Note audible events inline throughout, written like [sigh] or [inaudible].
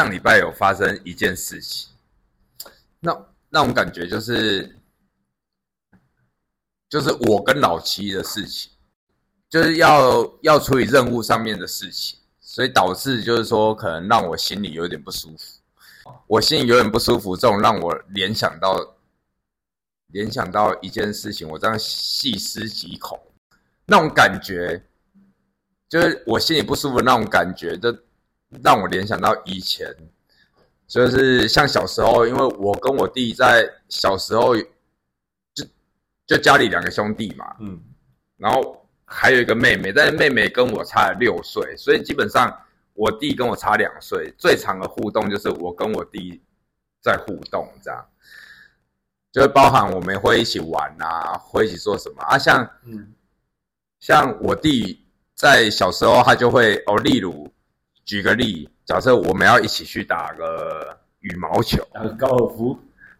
上礼拜有发生一件事情，那那种感觉就是，就是我跟老七的事情，就是要要处理任务上面的事情，所以导致就是说，可能让我心里有点不舒服。我心里有点不舒服，这种让我联想到联想到一件事情，我这样细思极恐，那种感觉，就是我心里不舒服那种感觉，就让我联想到以前，就是像小时候，因为我跟我弟在小时候就就家里两个兄弟嘛，嗯，然后还有一个妹妹，但是妹妹跟我差六岁，所以基本上我弟跟我差两岁，最长的互动就是我跟我弟在互动，这样，就会包含我们会一起玩啊，会一起做什么啊，像嗯，像我弟在小时候，他就会哦，例如举个例，假设我们要一起去打个羽毛球，打个高尔夫，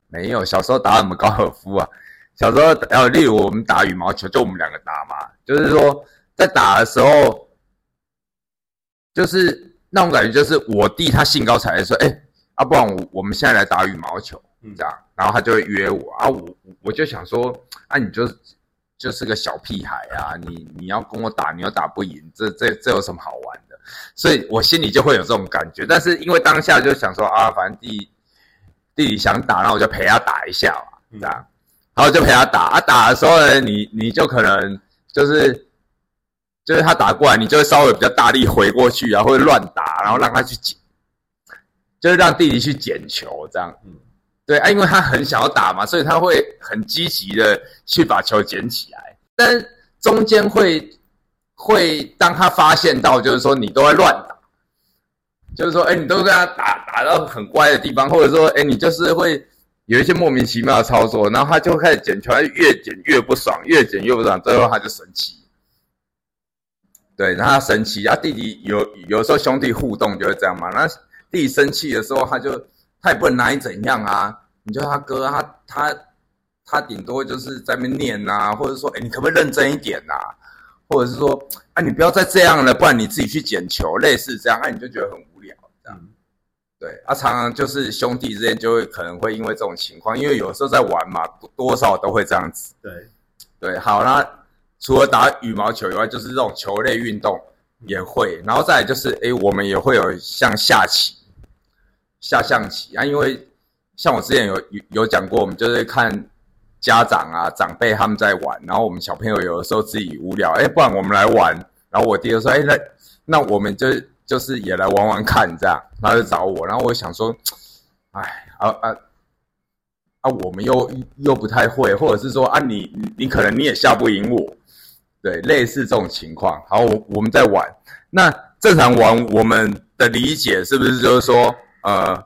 没有，小时候打什么高尔夫啊？小时候，呃，例如我们打羽毛球，就我们两个打嘛，就是说在打的时候，就是那种感觉，就是我弟他兴高采烈说，哎、啊，不然我我们现在来打羽毛球，嗯。这样，然后他就会约我啊，我我就想说，啊，你就就是个小屁孩啊，你你要跟我打，你又打不赢，这这这有什么好玩的？所以我心里就会有这种感觉，但是因为当下就想说啊，反正弟弟弟想打，然后我就陪他打一下嘛，这样，然后就陪他打。啊，打的时候呢，你你就可能就是就是他打过来，你就会稍微比较大力回过去啊，或者乱打，然后让他去捡，就是让弟弟去捡球这样，嗯。对啊，因为他很想要打嘛，所以他会很积极的去把球捡起来，但中间会会当他发现到，就是说你都在乱打，就是说，哎，你都跟他打打到很乖的地方，或者说，哎，你就是会有一些莫名其妙的操作，然后他就开始捡球，越捡越不爽，越捡越不爽，最后他就生气。对，然后他生气，啊，弟弟有有时候兄弟互动就会这样嘛，那弟弟生气的时候，他就他也不能拿你怎样啊，你就他哥，他他他顶多就是在那边念啊，或者说，哎，你可不可以认真一点啊？或者是说，啊，你不要再这样了，不然你自己去捡球，类似这样，那、你就觉得很无聊，这样。对，啊，常常就是兄弟之间就会可能会因为这种情况，因为有时候在玩嘛，多多少都会这样子。对，对，好，那除了打羽毛球以外，就是这种球类运动也会，然后再来就是，诶，我们也会有像下棋、下象棋啊，因为像我之前有有有讲过，我们就是看家长啊长辈他们在玩，然后我们小朋友有的时候自己无聊，诶，不然我们来玩，然后我弟就说，诶，那那我们就就是也来玩玩看这样，他就找我，然后我想说，哎，啊啊。啊，我们又又不太会，或者是说啊你，你你可能你也下不赢我，对，类似这种情况。好，我我们在玩，那正常玩我们的理解是不是就是说，呃，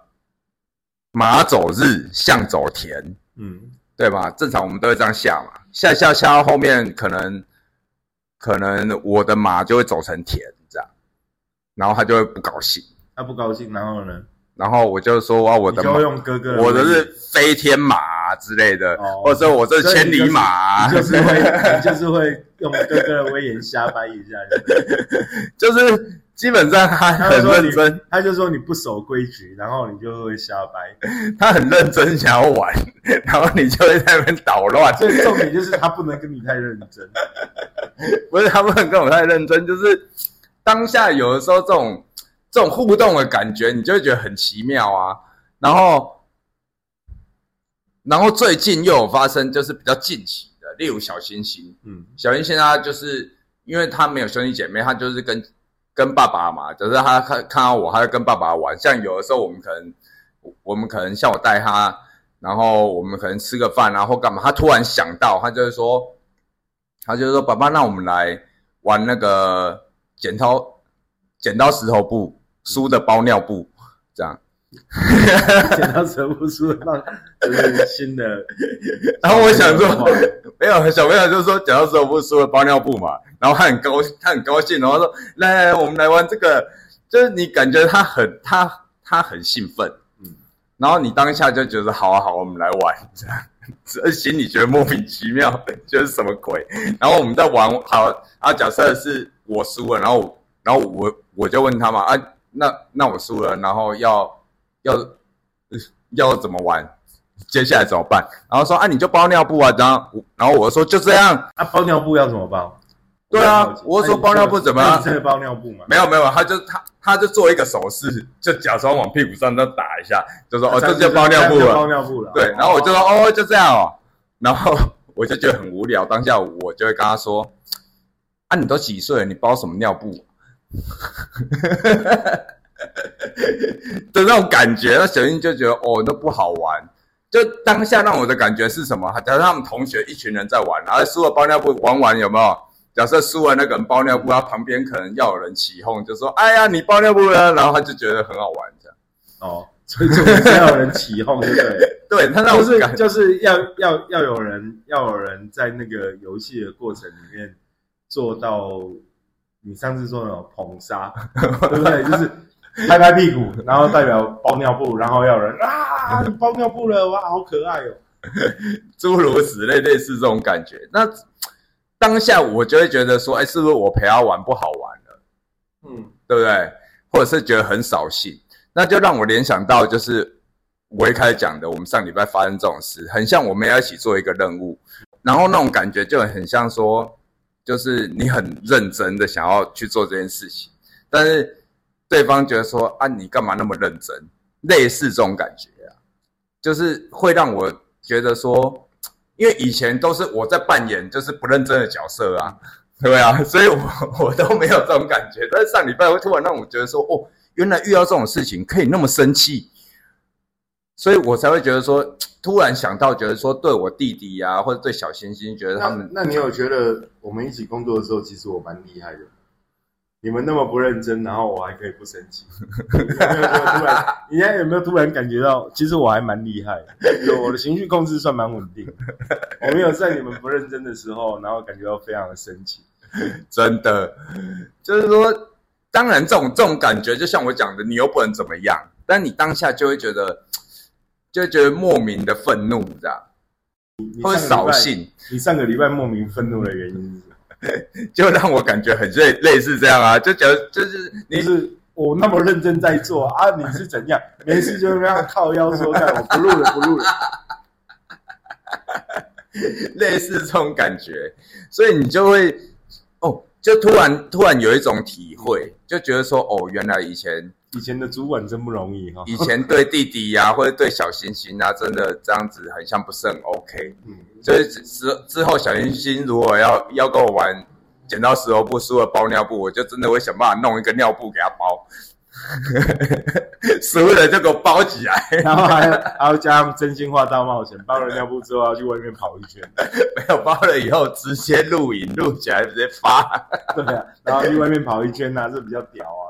马走日，象走田，嗯，对吧？正常我们都会这样下嘛，下下下到后面可能可能我的马就会走成田这样，然后他就会不高兴，他不高兴，然后呢，然后我就说啊，我的马用哥哥的我的是飞天马、啊、之类的，哦或者说我这是千里马、就是会，[laughs] 就是会用哥哥的威严瞎掰一下。就是基本上他他很认真，，他就说你不守规矩，然后你就会瞎掰。[laughs] 他很认真想要玩，[laughs] 然后你就会在那边捣乱。所以重点就是他不能跟你太认真。[laughs] 不是他不能跟我太认真，就是当下有的时候这种这种互动的感觉，你就会觉得很奇妙啊。然后，然后最近又有发生，就是比较近期的，例如小星星，嗯小星星他就是因为他没有兄弟姐妹，他就是跟跟爸爸嘛，就是他看看到我，他就跟爸爸玩。像有的时候我们可能我们可能像我带他，然后我们可能吃个饭啊或干嘛，他突然想到，他就会说，他就说爸爸，那我们来玩那个剪刀剪刀石头布，输的包尿布，这样。剪刀石头布输的包就是新的。[laughs] 然后我想说，没有小朋友就说，剪刀石头布输的包尿布嘛，然后他很高，他很高兴，然后说来来来，我们来玩这个，就是你感觉他很他他很兴奋，嗯然后你当下就觉得好啊好，我们来玩这样，只是心里觉得莫名其妙，觉得什么鬼，然后我们在玩好，啊假设是我输了，然后然后我我就问他嘛啊，那那我输了，然后要要要怎么玩？接下来怎么办？然后说啊，你就包尿布啊，然后然后我说就这样。啊，包尿布要怎么包？对啊，我说包尿布怎么了？真的包尿布吗？没有没有，他就他他就做一个手势，就假装往屁股上那打一下，就说哦，这就包尿布了，包尿布了。对，然后我就说哦，就这样哦，然后我就觉得很无聊，当下我就会跟他说啊，你都几岁了，你包什么尿布？[laughs] 的那种感觉，那小英就觉得哦，那不好玩。就当下让我的感觉是什么？假设他们同学一群人在玩，然后输了包尿布，玩完有没有？假设输了那个人包尿布，他旁边可能要有人起哄，就说：“哎呀，你包尿布了。”然后他就觉得很好玩，这样。哦，所以就是要有人起哄，对 [laughs] 不对？对，他让我是就是要要要有人要有人在那个游戏的过程里面做到你上次说那种捧杀，[laughs] 对不对？就是。拍拍屁股，然后代表包尿布，然后要人啊，你包尿布了，哇，好可爱哦，[laughs] 诸如此类，类似这种感觉。那当下我就会觉得说，哎，是不是我陪他玩不好玩了？嗯，对不对？或者是觉得很扫兴，那就让我联想到，就是我一开始讲的，我们上礼拜发生这种事，很像我们要一起做一个任务，然后那种感觉就很像说，就是你很认真的想要去做这件事情，但是。对方觉得说啊，你干嘛那么认真？类似这种感觉啊，就是会让我觉得说，因为以前都是我在扮演就是不认真的角色啊，[laughs] 对啊，所以我 [laughs] 我都没有这种感觉。但是上礼拜会突然让我觉得说，哦，原来遇到这种事情可以那么生气，所以我才会觉得说，[tsk] 突然想到觉得说，对我弟弟呀，或者对小星星，觉得他们，那你有觉得我们一起工作的时候，其实我蛮厉害的。你们那么不认真，然后我还可以不生气，有没有突然？你现在有没有突然感觉到，其实我还蛮厉害的，我的情绪控制算蛮稳定。我没有在你们不认真的时候，然后感觉到非常的生气。真的，就是说，当然这种这种感觉，就像我讲的，你又不能怎么样，但你当下就会觉得，就会觉得莫名的愤怒，这样，会扫兴。你上个礼拜莫名愤怒的原因？[laughs] 就让我感觉很类类似这样啊，就觉得就是你是我那么认真在做啊，你是怎样？[laughs] 没事就这样靠腰说，看我不录了，不录了，[laughs] 类似这种感觉，所以你就会哦，就突然突然有一种体会，就觉得说哦，原来以前以前的主管真不容易哈，以前对弟弟呀或者对小星星啊，真的这样子很像不是很 OK，嗯。所以之之后，小星星如果要要跟我玩剪刀石头布，输了包尿布，我就真的会想办法弄一个尿布给他包，输了就给我包起来，然后还还要加上真心话大冒险，包了尿布之后要去外面跑一圈，[laughs] 没有包了以后直接录影录起来直接发，[laughs] 对啊，然后去外面跑一圈呐，这比较屌啊，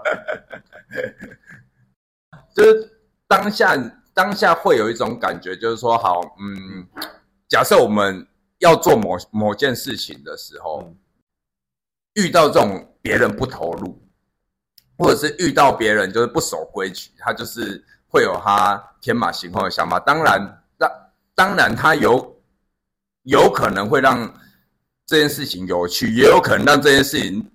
[laughs] 就是当下当下会有一种感觉，就是说好，嗯。假设我们要做某某件事情的时候，遇到这种别人不投入，或者是遇到别人就是不守规矩，他就是会有他天马行空的想法。当然，当当然他有有可能会让这件事情有趣，也有可能让这件事情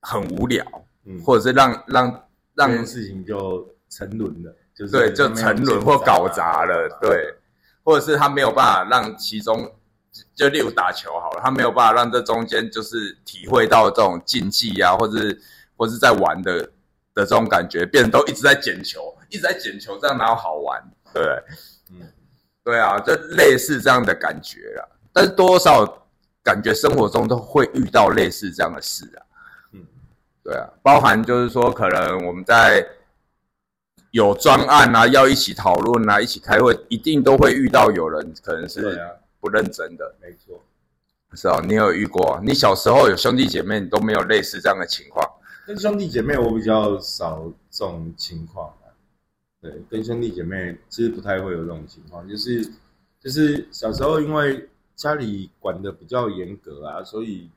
很无聊，嗯，或者是让让让这件事情就沉沦了，就是对，就沉沦或搞砸了，对。或者是他没有办法让其中，就例如打球好了，他没有办法让这中间就是体会到这种竞技啊，或者是或是在玩的的这种感觉，变得都一直在捡球，一直在捡球，这样哪有好玩？对，嗯，对啊，就类似这样的感觉啊。但是多少感觉生活中都会遇到类似这样的事啊，嗯，对啊，包含就是说可能我们在。有专案啊，要一起讨论啊，一起开会，一定都会遇到有人可能是不认真的，没错，是哦，你有遇过？你小时候有兄弟姐妹，你都没有类似这样的情况？跟兄弟姐妹我比较少这种情况对，跟兄弟姐妹其实不太会有这种情况，就是就是小时候因为家里管的比较严格啊，所以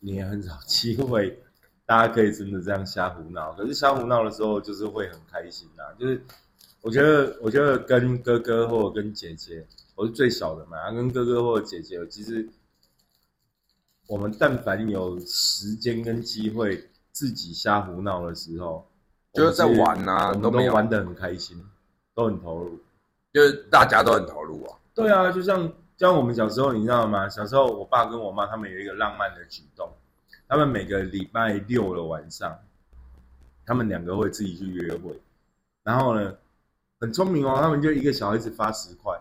你也很少机会。大家可以真的这样瞎胡闹，可是瞎胡闹的时候就是会很开心啊。就是我觉得，我觉得跟哥哥或者跟姐姐，我是最小的嘛，跟哥哥或者姐姐，其实我们但凡有时间跟机会自己瞎胡闹的时候，就是在玩啊我们都玩得很开心，都很投入。就是大家都很投入啊。对啊，就像就像我们小时候，你知道吗？小时候我爸跟我妈他们有一个浪漫的举动，他们每个礼拜六的晚上，他们两个会自己去约会，然后呢，很聪明哦，他们就一个小孩子发十块，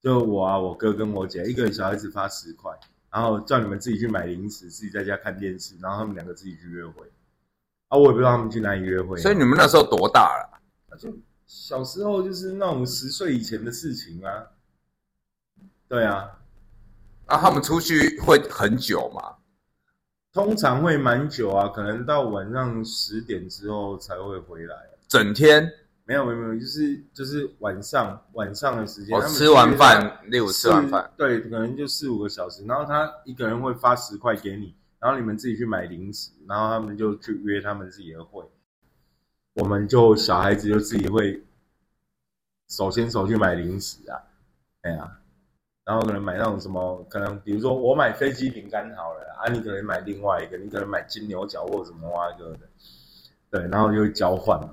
就我啊，我哥跟我姐，一个小孩子发十块，然后叫你们自己去买零食，自己在家看电视，然后他们两个自己去约会。啊，我也不知道他们去哪里约会啊，所以你们那时候多大了？就小时候就是那种十岁以前的事情啊。对啊，啊，他们出去会很久嘛？通常会蛮久啊，可能到晚上十点之后才会回来。整天没有没有没有，就是就是晚上晚上的时间，我吃完饭，例如吃完饭，，对，可能就四五个小时，然后他一个人会发十块给你，然后你们自己去买零食，然后他们就去约他们自己的会，我们就小孩子就自己会手牵手去买零食啊，哎呀、然后可能买那种什么，可能比如说我买飞机饼干好了啊，你可能买另外一个，你可能买金牛角或什么蛙哥的，对，然后就会交换嘛，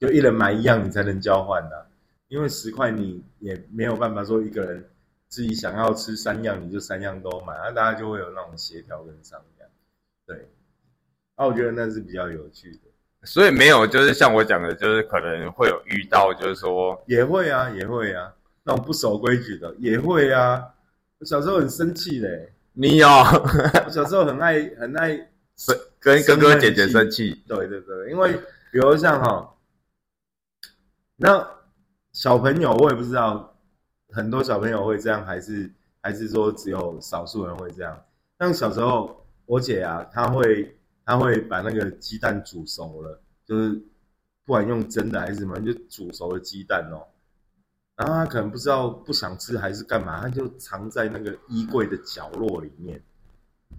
就一人买一样，你才能交换的、因为十块你也没有办法说一个人自己想要吃三样，你就三样都买，那，大家就会有那种协调跟商量，对，啊，我觉得那是比较有趣的，所以没有就是像我讲的，就是可能会有遇到，就是说也会啊，也会啊，那种不守规矩的也会啊，我小时候很生气嘞、你有？我小时候很爱很爱，生跟哥哥姐姐生气，对对对，因为比如像哈，那小朋友我也不知道，很多小朋友会这样，还是还是说只有少数人会这样？像小时候我姐啊，她会她会把那个鸡蛋煮熟了，就是不管用蒸的还是什么，就煮熟的鸡蛋哦。然后她可能不知道不想吃还是干嘛，她就藏在那个衣柜的角落里面，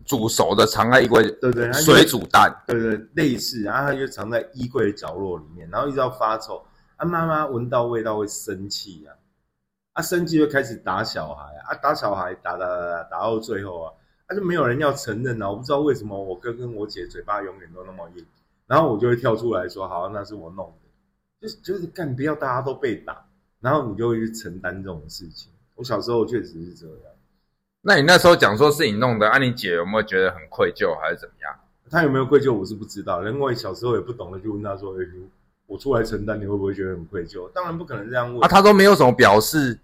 煮熟的藏在衣柜，对对，水煮蛋，对对，类似，然后它就藏在衣柜的角落里面，然后一直到发臭，啊，妈妈闻到味道会生气啊，啊，生气就开始打小孩啊，啊，打小孩打打打打打到最后啊，啊，就没有人要承认啊，我不知道为什么我哥跟我姐嘴巴永远都那么硬，然后我就会跳出来说，好，那是我弄的，就是就是干，不要大家都被打，然后你就会去承担这种事情。我小时候确实是这样。那你那时候讲说是你弄的，啊，你姐有没有觉得很愧疚，还是怎么样？她有没有愧疚，我是不知道。因为小时候也不懂得去问她说：“哎、我出来承担，你会不会觉得很愧疚？”当然不可能这样问。啊，他都没有什么表示，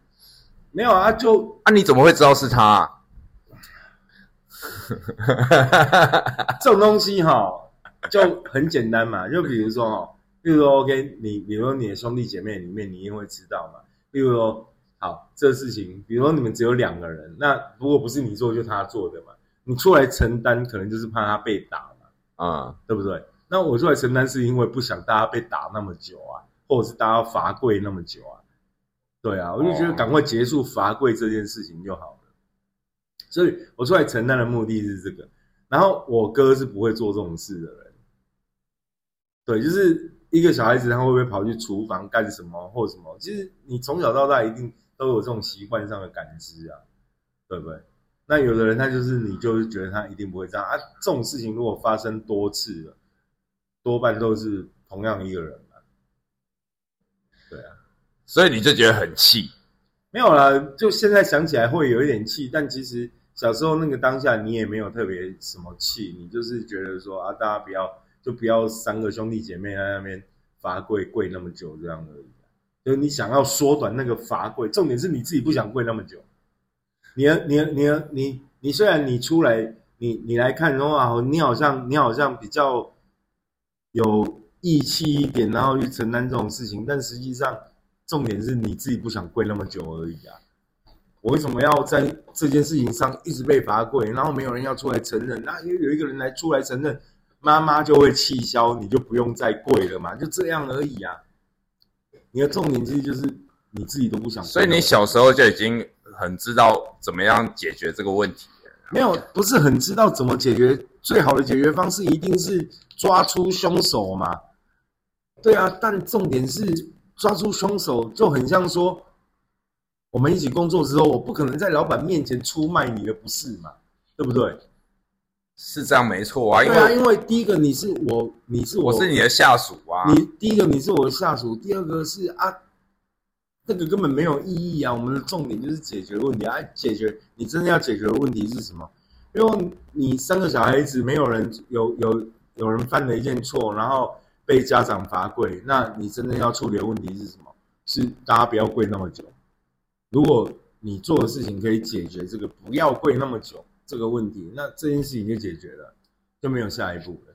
没有啊，就啊，你怎么会知道是他、啊？[laughs] 这种东西哈，就很简单嘛。就比如说哈，比如说 OK，你比如说你的兄弟姐妹里面，你一定会知道嘛。比如说，好，这个事情，比如说你们只有两个人，那如果不是你做，就他做的嘛。你出来承担，可能就是怕他被打嘛。嗯，对不对？那我出来承担是因为不想大家被打那么久啊，或者是大家罚跪那么久啊。对啊，我就觉得赶快结束罚跪这件事情就好了。所以我出来承担的目的是这个。然后我哥是不会做这种事的人。对，就是一个小孩子，他会不会跑去厨房干什么或什么？其实你从小到大一定都有这种习惯上的感知啊，对不对？那有的人他就是你就是觉得他一定不会这样啊，这种事情如果发生多次了，多半都是同样一个人嘛。对啊，所以你就觉得很气，没有啦，就现在想起来会有一点气，但其实小时候那个当下你也没有特别什么气，你就是觉得说啊，大家不要就不要三个兄弟姐妹在那边罚跪跪那么久这样而已。就是你想要缩短那个罚跪，重点是你自己不想跪那么久。你你你你你虽然你出来，你你来看的话，你好像你好像比较有义气一点，然后去承担这种事情，但实际上重点是你自己不想跪那么久而已啊。我为什么要在这件事情上一直被罚跪，然后没有人要出来承认？那因为有一个人来出来承认，妈妈就会气消，你就不用再跪了嘛，就这样而已啊。你的重点其实就是你自己都不想，所以你小时候就已经很知道怎么样解决这个问题。没有不是很知道怎么解决，最好的解决方式一定是抓出凶手嘛。对啊，但重点是抓出凶手就很像说，我们一起工作之后，我不可能在老板面前出卖你的不是嘛，对不对？是这样没错啊，因对啊，因为第一个你是我，你是我是你的下属啊，你第一个你是我的下属，第二个是啊，这个根本没有意义啊。我们的重点就是解决问题啊，解决你真的要解决的问题是什么？因为你生个小孩子，没有人有有有人犯了一件错，然后被家长罚跪，那你真正要处理的问题是什么？是大家不要跪那么久。如果你做的事情可以解决这个不要跪那么久这个问题，那这件事情就解决了，就没有下一步了。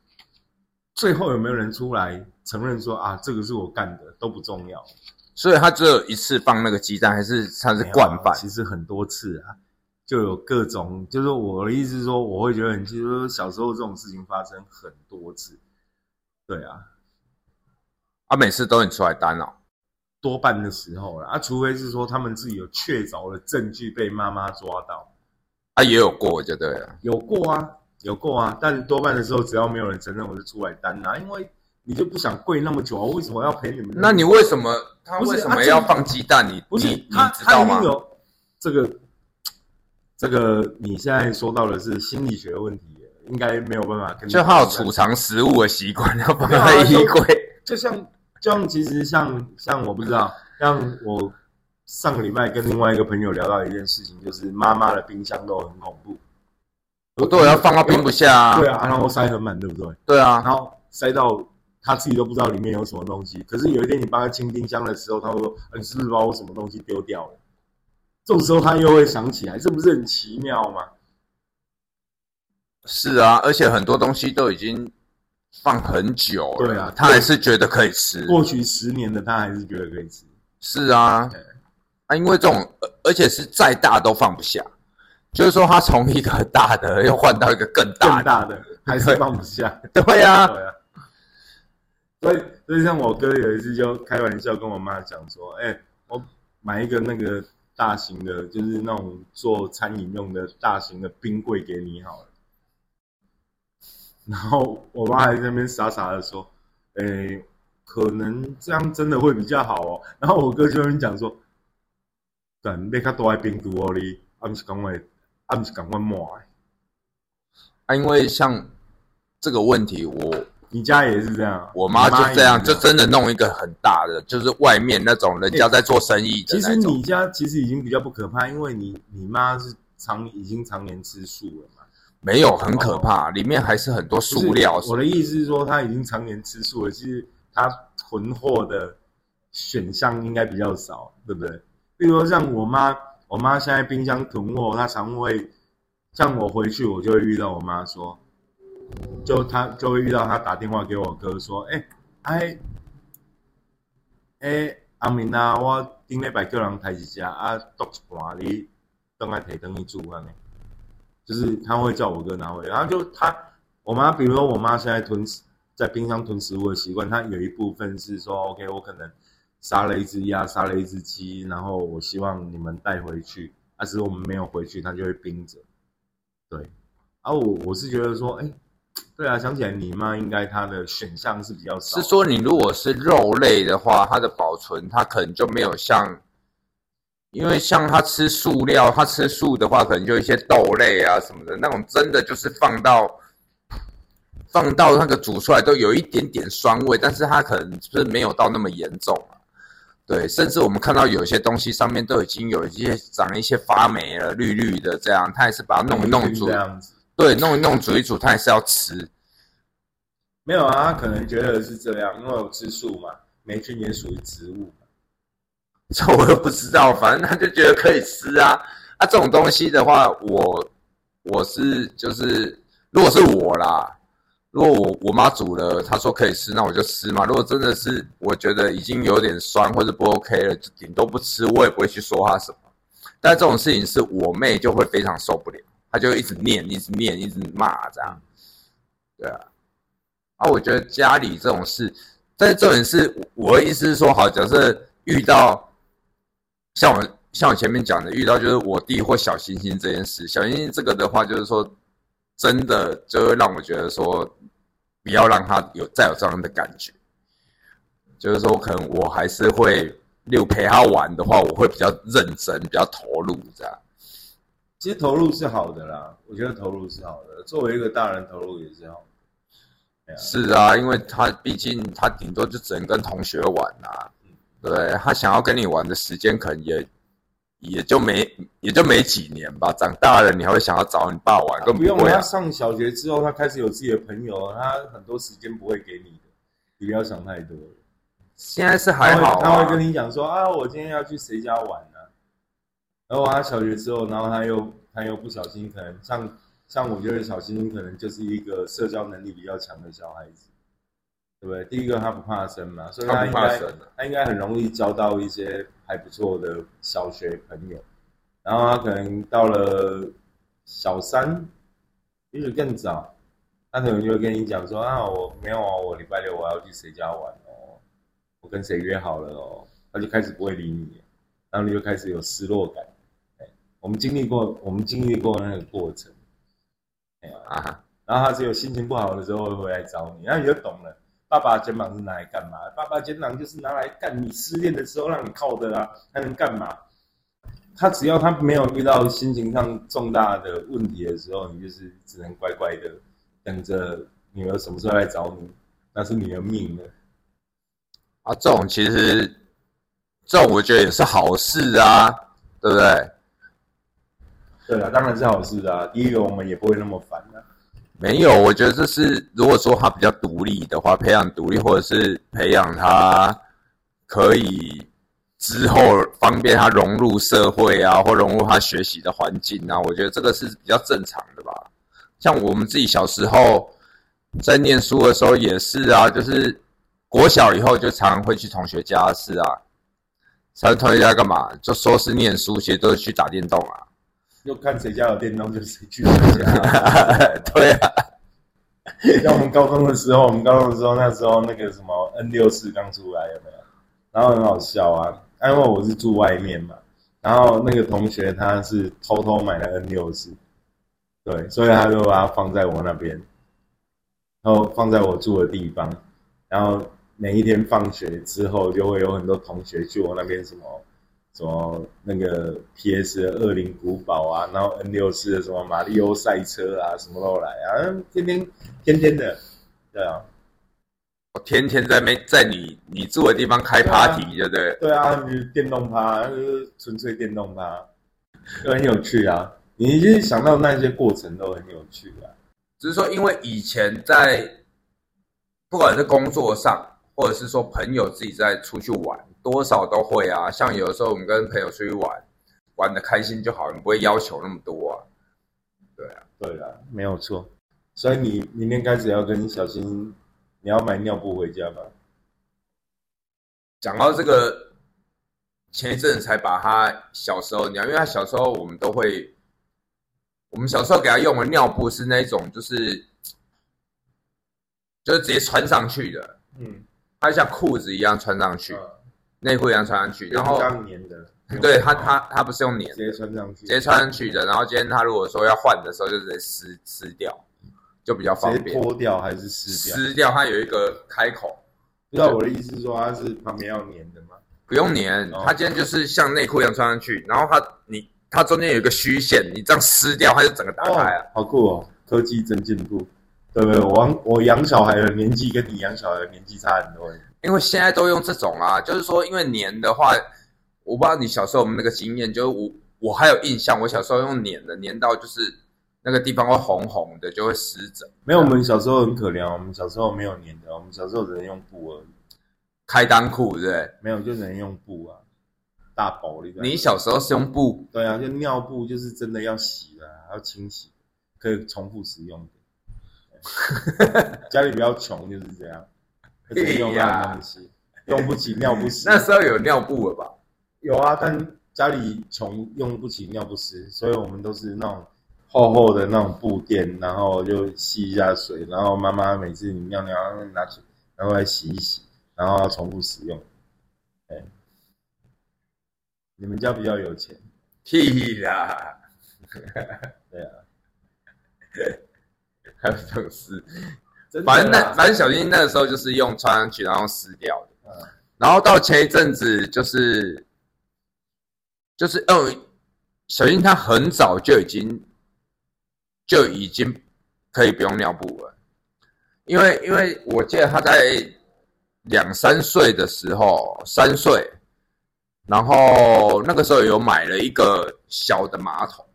最后有没有人出来承认说啊，这个是我干的都不重要，所以他只有一次放那个鸡蛋，还是他是惯犯？其实很多次啊，就有各种，就是我的意思是说，我会觉得很，其实小时候这种事情发生很多次，对啊，啊，每次都很出来担哦。多半的时候了啊，除非是说他们自己有确凿的证据被妈妈抓到，啊，也有过就对了。有过啊，有过啊，但多半的时候只要没有人承认，我就出来担啊，因为你就不想跪那么久啊，为什么要陪你们？那你为什么他为什么啊要放鸡蛋？你不是他他一定？有这个这个你现在说到的是心理学问题，应该没有办法跟你就他有储藏食物的习惯，要放在衣柜。[laughs] 就像就像其实像像我不知道，像我上个礼拜跟另外一个朋友聊到一件事情，就是妈妈的冰箱都很恐怖。我都，要放到冰不下啊。对啊，然后塞很满，对不对？对啊，然后塞到他自己都不知道里面有什么东西。可是有一天你帮他清冰箱的时候，他会说：“啊你是不是把我什么东西丢掉了？”这种时候他又会想起来，这不是很奇妙吗？是啊，而且很多东西都已经放很久了，对啊他还是觉得可以吃。过去十年的他还是觉得可以吃。是啊对，啊，因为这种，而而且是再大都放不下，就是说他从一个大的又换到一个更大的，更大的还是放不下。[laughs] 对啊，对啊。所以，所以像我哥有一次就开玩笑跟我妈讲说：“哎、我买一个那个大型的，就是那种做餐饮用的大型的冰柜给你好了。”然后我妈还在那边傻傻的说：“哎、可能这样真的会比较好哦。”然后我哥就跟你讲说：“但你较大的冰度哦，你啊不是赶快，啊不是讲话满的。啊，因为像这个问题，我你家也是这样啊？我妈就这样，就真的弄一个很大的，就是外面那种人家在做生意的其实。你家其实已经比较不可怕，因为你你妈是常已经常年吃素了嘛。没有很可怕，里面还是很多塑料。我的意思是说，她已经常年吃素了，其实她囤货的选项应该比较少，对不对？比如说像我妈，我妈现在冰箱囤货，她常会像我回去，我就会遇到我妈说，就她就会遇到她打电话给我哥说，哎、哎哎阿明啊，我顶礼拜叫人抬一只啊，剁一盘你等来提等你煮安尼。就是他会叫我哥拿回来，然后就他我妈，比如说我妈现在囤在冰箱囤食物的习惯，她有一部分是说，OK，我可能杀了一只鸭，杀了一只鸡，然后我希望你们带回去，但、是我们没有回去，她就会冰着。对，啊，我我是觉得说，哎，[tsk] 对啊，想起来你妈应该她的选项是比较少，是说你如果是肉类的话，它的保存它可能就没有像，因为像他吃素料，他吃素的话，可能就一些豆类啊什么的，那种真的就是放到放到那个煮出来都有一点点酸味，但是它可能就是没有到那么严重啊。对，甚至我们看到有些东西上面都已经有一些长一些发霉了，绿绿的这样，它也是把它弄一弄煮这，样子。对，弄一弄煮一煮，它还是要吃。没有啊，他可能觉得是这样，因为我吃素嘛，霉菌也属于植物嘛。[laughs] 这我又不知道，反正他就觉得可以吃啊。啊，这种东西的话，我我是就是，如果是我啦，如果我我妈煮了，她说可以吃，那我就吃嘛。如果真的是我觉得已经有点酸或者不 OK 了，就顶多不吃，我也不会去说她什么。但这种事情是我妹就会非常受不了，他就一直念、一直念、一直骂这样。对啊，啊，我觉得家里这种事，但是重点是，我的意思是说，好，假设遇到。像我像我前面讲的，遇到就是我弟或小星星这件事，小星星这个的话，就是说真的就会让我觉得说，不要让他有再有这样的感觉，就是说可能我还是会，六陪他玩的话，我会比较认真，比较投入这样。其实投入是好的啦，我觉得投入是好的，作为一个大人投入也是好的。啊是啊，因为他毕竟他顶多就只能跟同学玩啊，对他想要跟你玩的时间可能也也就没也就没几年吧。长大了你还会想要找你爸玩，更不用，会啊。他上小学之后，他开始有自己的朋友，他很多时间不会给你的，你不要想太多。现在是还好、啊，他会他会跟你讲说啊，我今天要去谁家玩呢、然后他小学之后，然后他又他又不小心，可能像像我觉得小新可能就是一个社交能力比较强的小孩子，对不对？第一个他不怕生嘛，所以他应该他应该很容易交到一些还不错的小学朋友。然后他可能到了小三，也许更早，他可能就会跟你讲说啊，我没有啊，我礼拜六我要去谁家玩哦，我跟谁约好了哦，他就开始不会理你，然后你就开始有失落感。我们经历过，我们经历过那个过程，哎呀，啊，然后他只有心情不好的时候会回来找你，然后你就懂了。爸爸肩膀是拿来干嘛？爸爸肩膀就是拿来干你失恋的时候让你靠的啊，他能干嘛？他只要他没有遇到心情上重大的问题的时候，你就是只能乖乖的等着女儿什么时候来找你，那是你的命了。啊，这种其实这种我觉得也是好事啊，对不对？对了，当然是好事啊。第一个，我们也不会那么烦啊。没有，我觉得这是如果说他比较独立的话，培养独立，或者是培养他可以之后方便他融入社会啊，或融入他学习的环境啊，我觉得这个是比较正常的吧。像我们自己小时候在念书的时候也是啊，就是国小以后就常常会去同学家是啊，常同学家干嘛？就说是念书，其实都是去打电动啊。就看谁家有电动，就谁去谁家。[laughs] 对啊，像我们高中的时候，我们高中的时候，那时候那个什么 N 六四刚出来，有没有？然后很好笑啊，因为我是住外面嘛，然后那个同学他是偷偷买了 N 六四，对，所以他就把它放在我那边，然后放在我住的地方，然后每一天放学之后，就会有很多同学去我那边什么。什么那个 PS 的恶灵古堡啊，然后 N 六四的什么马里奥赛车啊，什么都来啊，天天天天的，对啊，我天天在没在你你住的地方开 party，对不对？对啊，就是电动趴，就是纯粹电动趴，就很有趣啊。你就是想到那些过程都很有趣啊。只是说，因为以前在不管是工作上，或者是说朋友自己在出去玩，多少都会啊。像有的时候我们跟朋友出去玩，玩的开心就好，你不会要求那么多啊。对啊，对啊，没有错。所以你明天开始要跟小新，你要买尿布回家吧？讲到这个，前一阵才把他小时候尿，因为他小时候我们都会，我们小时候给他用的尿布是那种就是就是直接穿上去的，嗯，它像裤子一样穿上去，内裤一样穿上去，然后刚粘的，对他他他不是用粘的，直接穿上去，直接穿上去的，然后今天他如果说要换的时候，就直接撕撕掉，就比较方直接便。脱掉还是撕掉？撕掉它有一个开口，不知道我的意思是说它是旁边要粘的吗？不用粘哦，它今天就是像内裤一样穿上去，然后它你它中间有一个虚线，你这样撕掉，它就整个打开了。哦，好酷哦！科技真进步，对不对？我我养小孩的年纪跟你养小孩的年纪差很多。因为现在都用这种啊，就是说，因为粘的话，我不知道你小时候有没有那个经验，就是我我还有印象，我小时候用粘的，粘到就是那个地方会红红的，就会湿疹。没有，我们小时候很可怜，我们小时候没有粘的，我们小时候只能用布而已，开裆裤，对不对？没有就只能用布啊，大薄的。你小时候是用布，对啊，就尿布就是真的要洗的，要清洗，可以重复使用的。[laughs] 家里比较穷就是这样，只能用不起尿不湿。[laughs] 那时候有尿布了吧？有啊，但家里穷，用不起尿不湿，所以我们都是那种厚厚的那种布垫，然后就吸一下水，然后妈妈每次你尿尿拿水，然后来洗一洗，然后要重复使用。哎，你们家比较有钱，屁啦！[laughs] 对啊，[laughs] 还有这种事，反正那反正小金那个时候就是用穿上去然后撕掉的，嗯。然后到前一阵子就是就是嗯，小新他很早就已经就已经可以不用尿布了，因为因为我记得他在两三岁的时候，三岁，然后那个时候有买了一个小的马桶，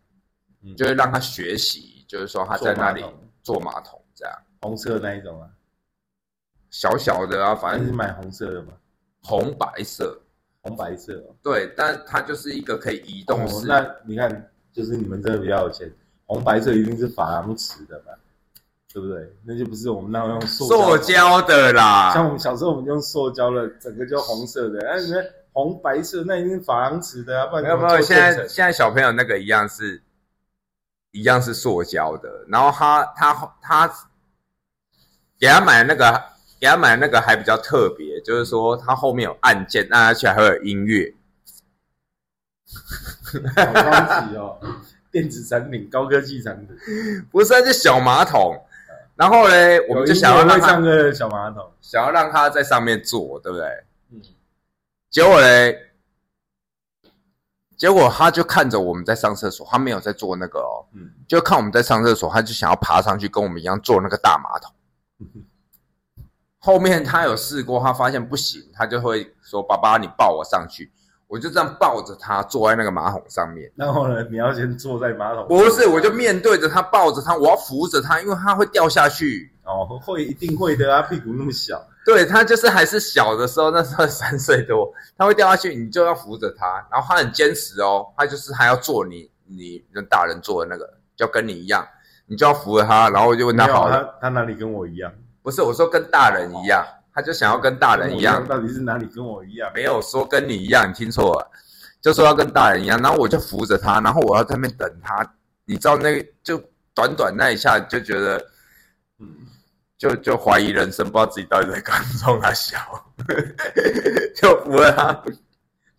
嗯。就是让他学习，就是说他在那里坐马桶红色那一种啊，小小的啊，反正是买红色的嘛，红白色，红白色哦。对，但它就是一个可以移动哦式，那你看，就是你们真的比较有钱，红白色一定是珐琅瓷的嘛，对不对？那就不是我们那种用塑塑胶的啦，像我们小时候我们用塑胶的，整个就红色的，那你们红白色那一定是珐琅瓷的啊，不然没有没有，现在现在小朋友那个一样是，一样是塑胶的，然后他他他给他买那个给他买那个还比较特别，就是说它后面有按键，按下去还会有音乐，好高级哦，电子产品、高科技产品，不是，那是小马桶。然后嘞，我们就想要让他上个小马桶，想要让他在上面坐，对不对？嗯，结果嘞，结果他就看着我们在上厕所，他没有在做那个哦，嗯就看我们在上厕所，他就想要爬上去跟我们一样坐那个大马桶。[laughs] 后面他有试过，他发现不行，他就会说：“爸爸，你抱我上去。”我就这样抱着他坐在那个马桶上面。然后呢，你要先坐在马桶，不是，我就面对着他，抱着他，我要扶着他，因为他会掉下去。哦，会一定会的啊，屁股那么小，对他就是还是小的时候，那时候三岁多，他会掉下去，你就要扶着他，然后他很坚持哦，他就是还要做你你跟大人做的那个，就跟你一样，你就要扶着他，然后我就问他好了，他他哪里跟我一样？不是我说跟大人一样，他就想要跟大人一样，到底是哪里跟我一样？没有说跟你一样，你听错了，就说要跟大人一样，然后我就扶着他，然后我要在那边等他，你知道那个就短短那一下就觉得嗯，就就怀疑人生，不知道自己到底在干中他小，[laughs] 就扶了他。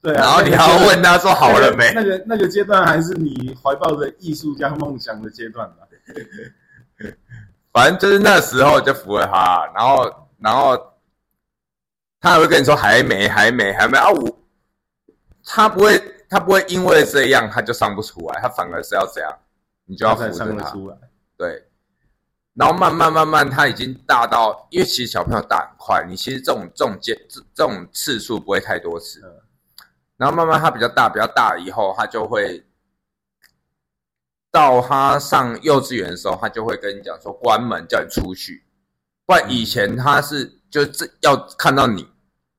对啊。然后你还要问他说好了没？那个那个阶段还是你怀抱着艺术家梦想的阶段吧？[laughs] 反正就是那时候就扶了他，然后然后他还会跟你说还没还没还没啊我，他不会他不会因为这样他就上不出来，他反而是要这样，你就要扶着他，出来。对。然后慢慢慢慢，他已经大到，因为其实小朋友大很快，你其实这种这种接这这种次数不会太多次，嗯然后慢慢他比较大，比较大以后，他就会到他上幼稚园的时候，他就会跟你讲说关门，叫你出去。不然以前他是就这要看到你，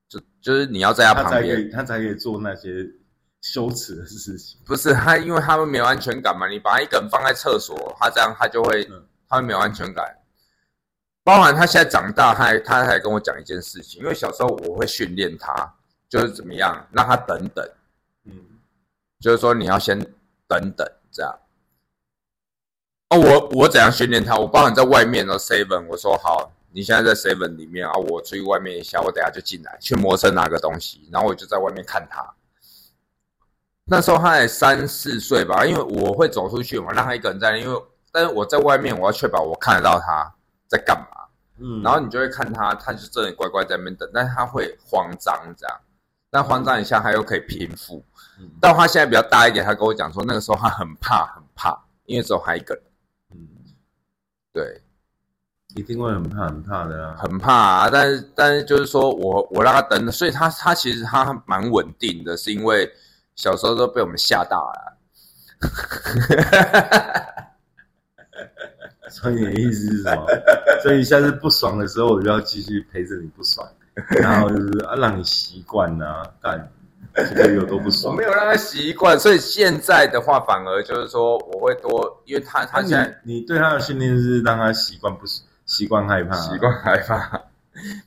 就就是你要在他他旁边，他才可以做那些羞耻的事情。不是他，因为他们没有安全感嘛。你把一个人放在厕所，他这样他就会嗯他会没有安全感。包含他现在长大，他还他还跟我讲一件事情，因为小时候我会训练他，就是怎么样让他等等。嗯，就是说你要先等等这样。哦，我我怎样训练他？我包含在外面的 seven，我说好，你现在在 seven 里面啊，我出去外面一下，我等下就进来去摩车拿个东西，然后我就在外面看他。那时候他才三四岁吧，因为我会走出去嘛，让他一个人在那，因为但是我在外面，我要确保我看得到他在干嘛。嗯然后你就会看他，他就真的乖乖在那边等，但是他会慌张这样，但慌张一下他又可以平复。嗯到他现在比较大一点，他跟我讲说，那个时候他很怕很怕，因为只有他一个人，嗯，对，一定会很怕很怕的啊。很怕、啊。但是但是就是说我我让他等，所以他他其实他蛮稳定的，是因为小时候都被我们吓大了。[laughs] 所以你的意思是什么？所以下次不爽的时候，我就要继续陪着你不爽，然后就是啊，让你习惯呐、干这个有多不我爽没。有让他习惯，所以现在的话反而就是说我会多，因为他他他现在你你对他的训练是让他习惯不习习惯害怕、习惯害怕，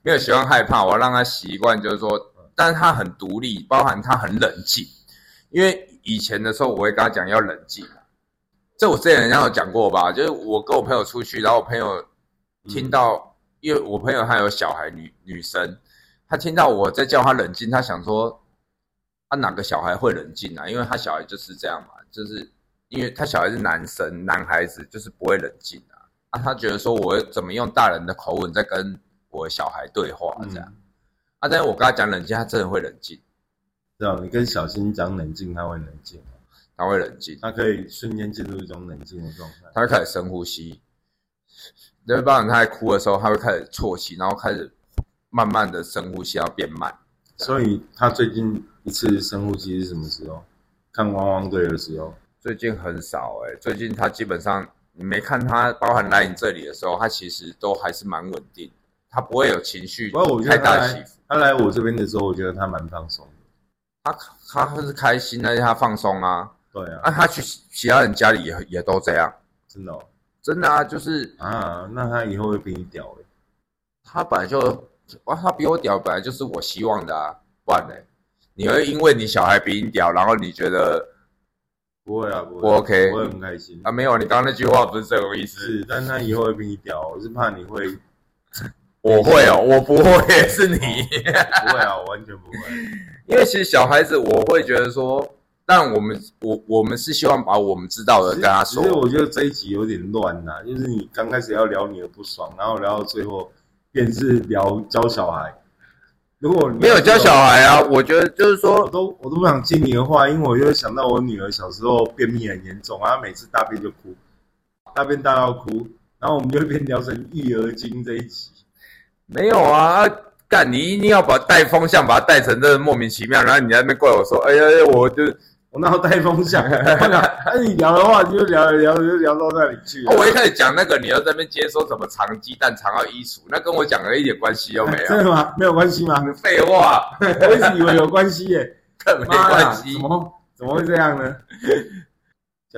没有习惯害怕，我要让他习惯，就是说，但是他很独立，包含他很冷静，因为以前的时候我会跟他讲要冷静，这我之前好像有讲过吧，就是我跟我朋友出去，然后我朋友听到，因为我朋友他有小孩女女生，他听到我在叫他冷静，他想说，他、哪个小孩会冷静啊？因为他小孩就是这样嘛，就是因为他小孩是男生，男孩子就是不会冷静啊。啊，他觉得说我怎么用大人的口吻在跟我小孩对话这样、嗯啊，但是我跟他讲冷静，他真的会冷静。知道你跟小新讲冷静，他会冷静。他会冷静，他可以瞬间进入一种冷静的状态。他会开始深呼吸。对，包含他在哭的时候，他会开始啜泣，然后开始慢慢的深呼吸，要变慢。所以他最近一次深呼吸是什么时候？看汪汪队的时候。最近很少哎、最近他基本上你没看他，包含来你这里的时候，他其实都还是蛮稳定，他不会有情绪太大起伏。他来我这边的时候，我觉得他蛮放松的。他他是开心，而且他放松啊。对啊，啊，他去其他人家里也也都这样，真的哦真的啊，就是啊，那他以后会比你屌欸他本来就哇，他比我屌，本来就是我希望的啊，不然呢？你会因为你小孩比你屌，然后你觉得不会啊，不会，不 OK 我会很开心。啊没有？你刚刚那句话不是这个意思。是，但他以后会比你屌，我是怕你会 [laughs] 我会哦，我不会，是你。不会啊，我完全不会。[laughs] 因为其实小孩子，我会觉得说，但我们我我们是希望把我们知道的跟他说其实。我觉得这一集有点乱呐、就是你刚开始要聊你的不爽，然后聊到最后便是聊教小孩。如果没有教小孩啊，我觉得就是我说，都我都不想接你的话，因为我就会想到我女儿小时候便秘很严重，然后每次大便就哭，大便大到哭，然后我们就会变聊成育儿经这一集。没有啊，干你一定要把带风向，把它带成这莫名其妙，然后你在那边怪我说，哎呀，我就、我哪有带风向？[laughs] 那你聊的话，你就聊聊就聊到那里去、哦我一开始讲那个，你要在那边接收什么藏鸡蛋藏到衣橱，那跟我讲的一点关系都没有。[laughs] 真的吗？没有关系吗？[laughs] 废话，我一直以为有关系耶。更没妈呀关系怎。么怎么会这样呢？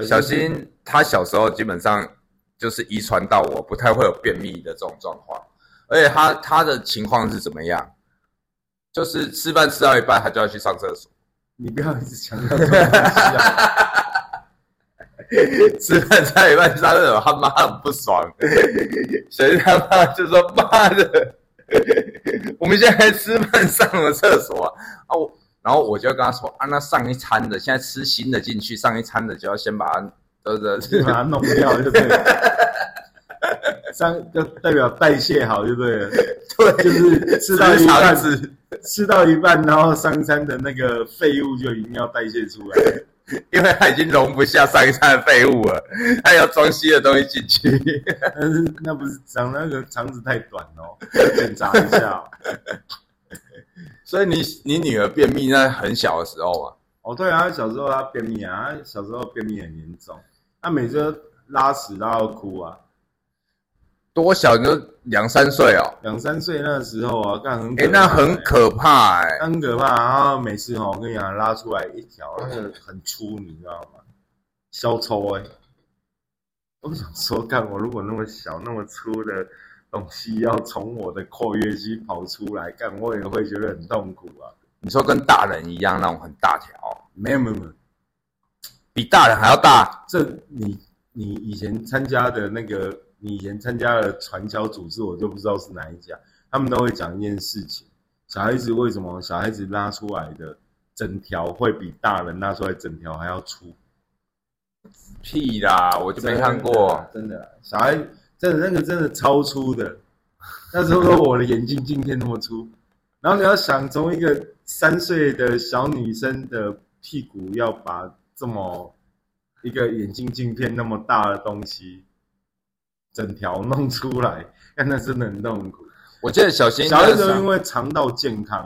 小新他小时候基本上就是遗传到我，不太会有便秘的这种状况，而且他他的情况是怎么样？就是吃饭吃到一半，他就要去上厕所。你不要一直强调这种东西啊！[laughs] 吃饭吃到一半上厕所，他妈很不爽，所以他妈就说：“妈的，我们现在吃饭上了厕所啊！”啊我然后我就跟他说：“啊，那上一餐的现在吃新的进去，上一餐的就要先把它都是把它弄掉就对 [laughs] 了。上就代表代谢好就对了，对，就是吃到一肠半，子。”吃到一半，然后上餐的那个废物就一定要代谢出来。[laughs] 因为它已经容不下上一餐的废物了，它要装新的东西进去。[laughs] 但是那不是长那个肠子太短哦，要检查一下哦。所以你你女儿便秘那很小的时候啊，哦，对啊，小时候她便秘啊，他小时候便秘很严重，她每次都拉屎拉到哭啊。多小你就两三岁哦，两三岁那时候啊，干很可哎、怕那很可怕哎、很可怕。然后每次哈，我跟你讲，拉出来一条，那个很粗，你知道吗？消抽哎、我想说，干我如果那么小那么粗的东西要从我的括约肌跑出来，干我也会觉得很痛苦啊。你说跟大人一样那种很大条，没有没有没有，比大人还要大，这你你以前参加的那个，你以前参加的传销组织，我就不知道是哪一家，他们都会讲一件事情：小孩子为什么小孩子拉出来的整条会比大人拉出来整条还要粗？屁啦，我就没看过。真的啦，小孩真的那个真的超粗的，那时候我的眼镜镜片那么粗，然后你要想从一个三岁的小女生的屁股要把这么一个眼镜镜片那么大的东西整条弄出来，但那真的很痛苦。我记得小新小孩子那时候因为肠道健康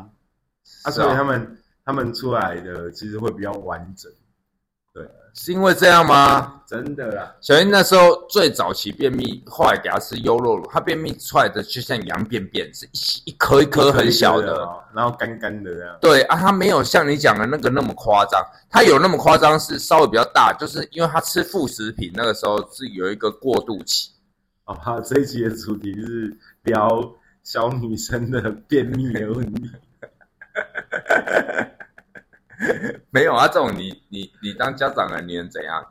啊，是啊所以他们他们出来的其实会比较完整，对是因为这样吗？真的啦。小新那时候最早期便秘，后来给他吃优酪乳，他便秘出来的就像羊便便，是一一颗一颗很小的。哦，然后干干的这样。对啊，他没有像你讲的那个那么夸张，他有那么夸张是稍微比较大，就是因为他吃副食品那个时候是有一个过渡期。好吧，这一集的主题是聊小女生的便秘的问题。[laughs] 没有啊，这种你你你当家长了，你能怎样？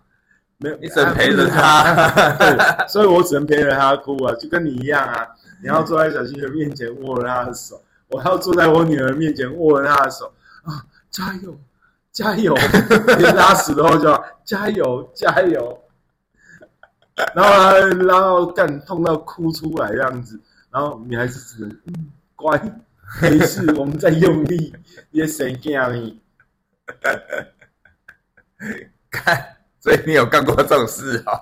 没有，你只能陪着他，对，[laughs] 所以我只能陪着他哭啊，就跟你一样啊。你要坐在小新的面前握着他的手，我要坐在我女儿面前握着她的手啊，加油，加油！你拉屎的话就要加油，加油。然后他拉到干痛到哭出来这样子，然后你还是只能嗯乖，没事，我们在用力，也谁惊你？看，所以你有干过这种事啊？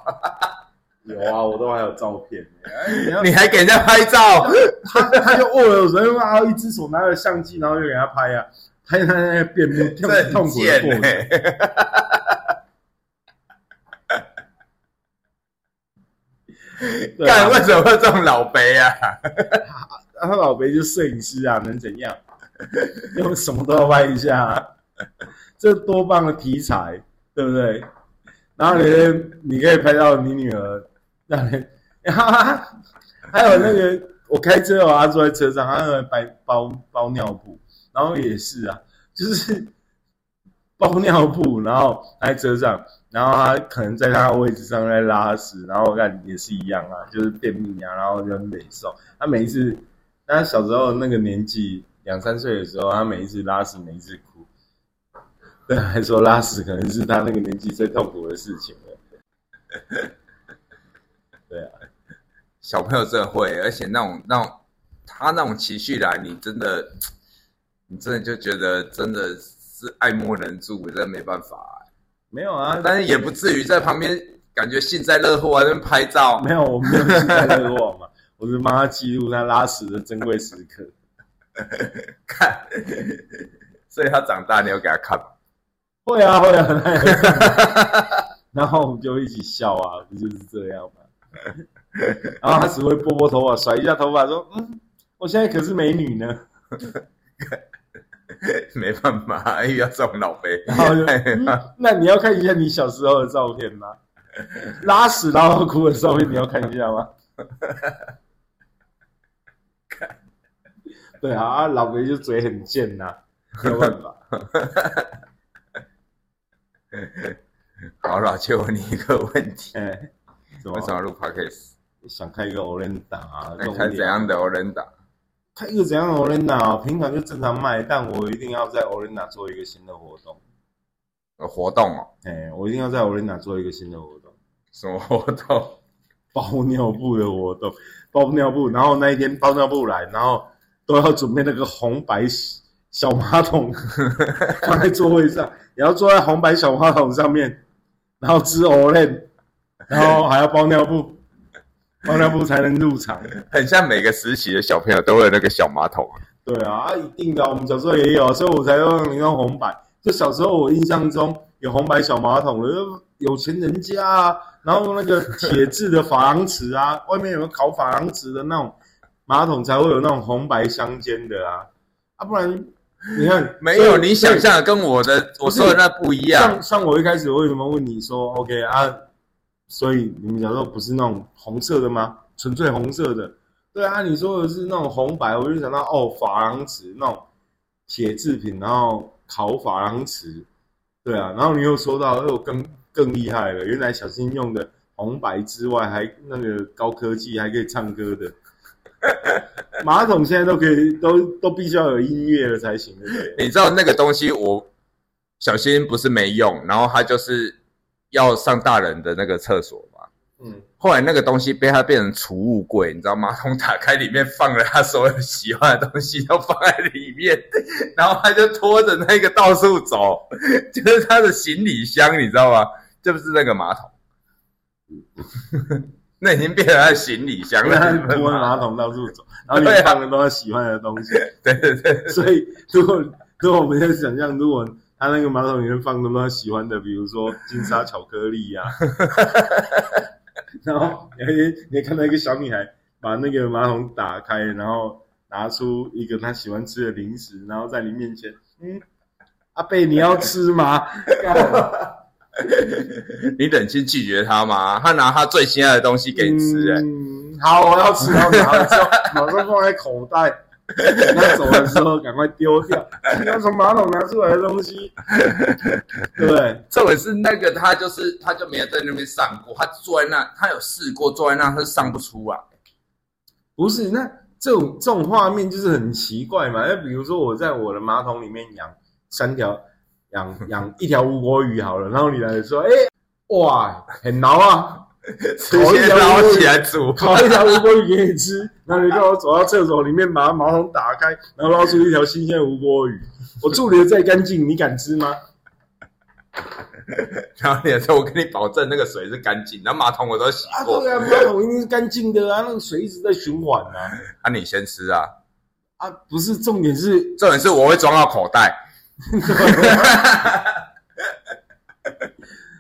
有啊，我都还有照片。哎，你还给人家拍照？他他就握了人，然后一只手拿着相机，然后就给他拍啊，拍他那个变面痛苦的过程。欸对啊干为什么会有这种老白啊？他老白就是摄影师啊，能怎样？[laughs] 用什么都要拍一下、啊，这多棒的题材，对不对？然后你你可以拍到你女儿，让人，然 [laughs] 后还有那个我开车哦，他坐在车上，他在包包包尿布，然后也是啊，就是 [laughs] 包尿布，然后在车上，然后他可能在他的位置上在拉屎，然后我看也是一样啊，就是便秘啊，然后就很美受。他每一次，他小时候那个年纪两三岁的时候，他每一次拉屎，每一次哭，对，还说拉屎可能是他那个年纪最痛苦的事情了。[laughs] 对啊，小朋友真的会，而且那种那种他那种情绪来，你真的，你真的就觉得真的是爱莫能助，真的没办法、没有啊，但是也不至于在旁边感觉幸灾乐祸，在那拍照。没有，我没有幸灾乐祸嘛，我是帮他记录他拉屎的珍贵时刻。[laughs] 看，所以他长大你要给他看。会啊会啊，会看然后我们就一起笑啊，不就是这样吗？然后他只会拨拨头发，甩一下头发，说：“嗯，我现在可是美女呢。[laughs] [laughs] 没办法，遇到这种老肥，”然后就、嗯 [laughs] 那你要看一下你小时候的照片吗？拉屎然后哭的照片你要看一下吗？[laughs] 对啊，啊老肥就嘴很贱呐、没有办法。好了，就问你一个问题：为什么要录 podcast？想开一个 e 啊？这种开怎样的 o r e 一个怎样的 o l e n d a 平常就正常卖，但我一定要在 o l e n d a 做一个新的活动。有活动哦？哎，我一定要在 o l e n d a 做一个新的活动，什么活动？[laughs] 包尿布的活动，包尿布。然后那一天包尿布来，然后都要准备那个红白小马桶 [laughs] 放在座位上，也要坐在红白小马桶上面，然后吃 o l e n 然后还要包尿布，包尿布才能入场。很像每个时期的小朋友都会有那个小马桶。对啊，啊一定的，我们小时候也有，所以我才用你用红白。就小时候我印象中有红白小马桶的，有钱人家啊，然后那个铁质的珐琅瓷啊，[laughs] 外面有个烤珐琅瓷的那种马桶才会有那种红白相间的啊，啊不然你看没有你想象的跟我的我说的那不一样像。像我一开始为什么问你说 OK 啊？所以你们小时候不是那种红色的吗？纯粹红色的。对啊，你说的是那种红白，我就想到哦，珐琅瓷那种铁制品，然后烤珐琅瓷。对啊，然后你又说到又更更厉害了，原来小新用的红白之外，还那个高科技，还可以唱歌的。[laughs] 马桶现在都可以，都都必须要有音乐了才行？你知道那个东西，我小新不是没用，然后他就是要上大人的那个厕所嘛。嗯，后来那个东西被他变成储物柜，你知道，马桶打开里面放了他所有喜欢的东西都放在里面，然后他就拖着那个到处走，[laughs] 就是他的行李箱，你知道吗？这不是那个马桶，[laughs] 那已经变成他的行李箱了。拖着马桶到处走，然后里面放的都是他喜欢的东西。[laughs] 对对对，所以如果如果我们在想象，如果他那个马桶里面放他喜欢的，比如说金沙巧克力呀、[laughs] 然后你还你还看到一个小女孩把那个马桶打开，然后拿出一个她喜欢吃的零食，然后在你面前，嗯，阿贝你要吃吗？[laughs] 你忍心拒绝他吗？他拿他最心爱的东西给你吃、欸，嗯，好，我要吃，然后拿了之后马上放在口袋。[laughs] 那走的时候赶快丢掉，你要从马桶拿出来的东西，对？这回是那个他就是他就没有在那边上过，他坐在那，他有试过坐在那，他是上不出来。不是，那这种这种画面就是很奇怪嘛。那比如说我在我的马桶里面养三条，养养一条乌龟鱼好了，然后你来说，哎、哇，很挠啊，直接捞起来煮，[laughs] 烤一条吴国鱼给你吃，然后你叫我走到厕所里面把马桶打开，然后捞出一条新鲜的吴国鱼，我处理的再干净，你敢吃吗？[laughs] 然后你说我跟你保证那个水是干净，然后马桶我都洗啊，过，对啊，[laughs] 马桶一定是干净的啊，那个水一直在循环啊。啊你先吃啊，啊，不是重点是，重点是我会装到口袋，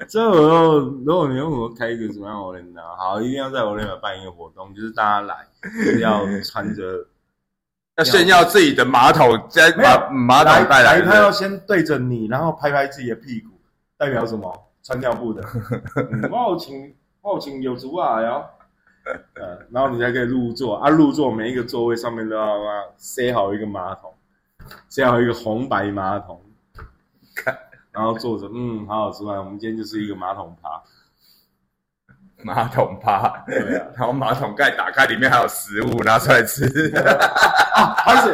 [laughs] 这我要如果你问我开一个什么样的 o l 呢？好，一定要在 o l 办一个活动，就是大家来要穿着 [laughs] 要炫耀自己的马桶，再没有把马桶带来他要，先对着你，然后拍拍自己的屁股，代表什么？[laughs] 穿尿布的。嗯我有请，我有请有足啊，然后，呃，然后你才可以入座啊。入座每一个座位上面都要啊塞好一个马桶，塞好一个红白马桶，然后坐着，嗯，好好吃饭。我们今天就是一个马桶趴，马桶趴，对啊，然后马桶盖打开，里面还有食物拿出来吃，啊，还是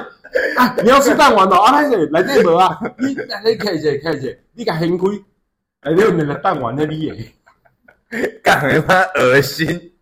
啊，你要吃蛋丸哦，啊，还是来这无啊？你你看一下，看一下，你甲掀开，内底有两个蛋丸在你的。干他妈恶心。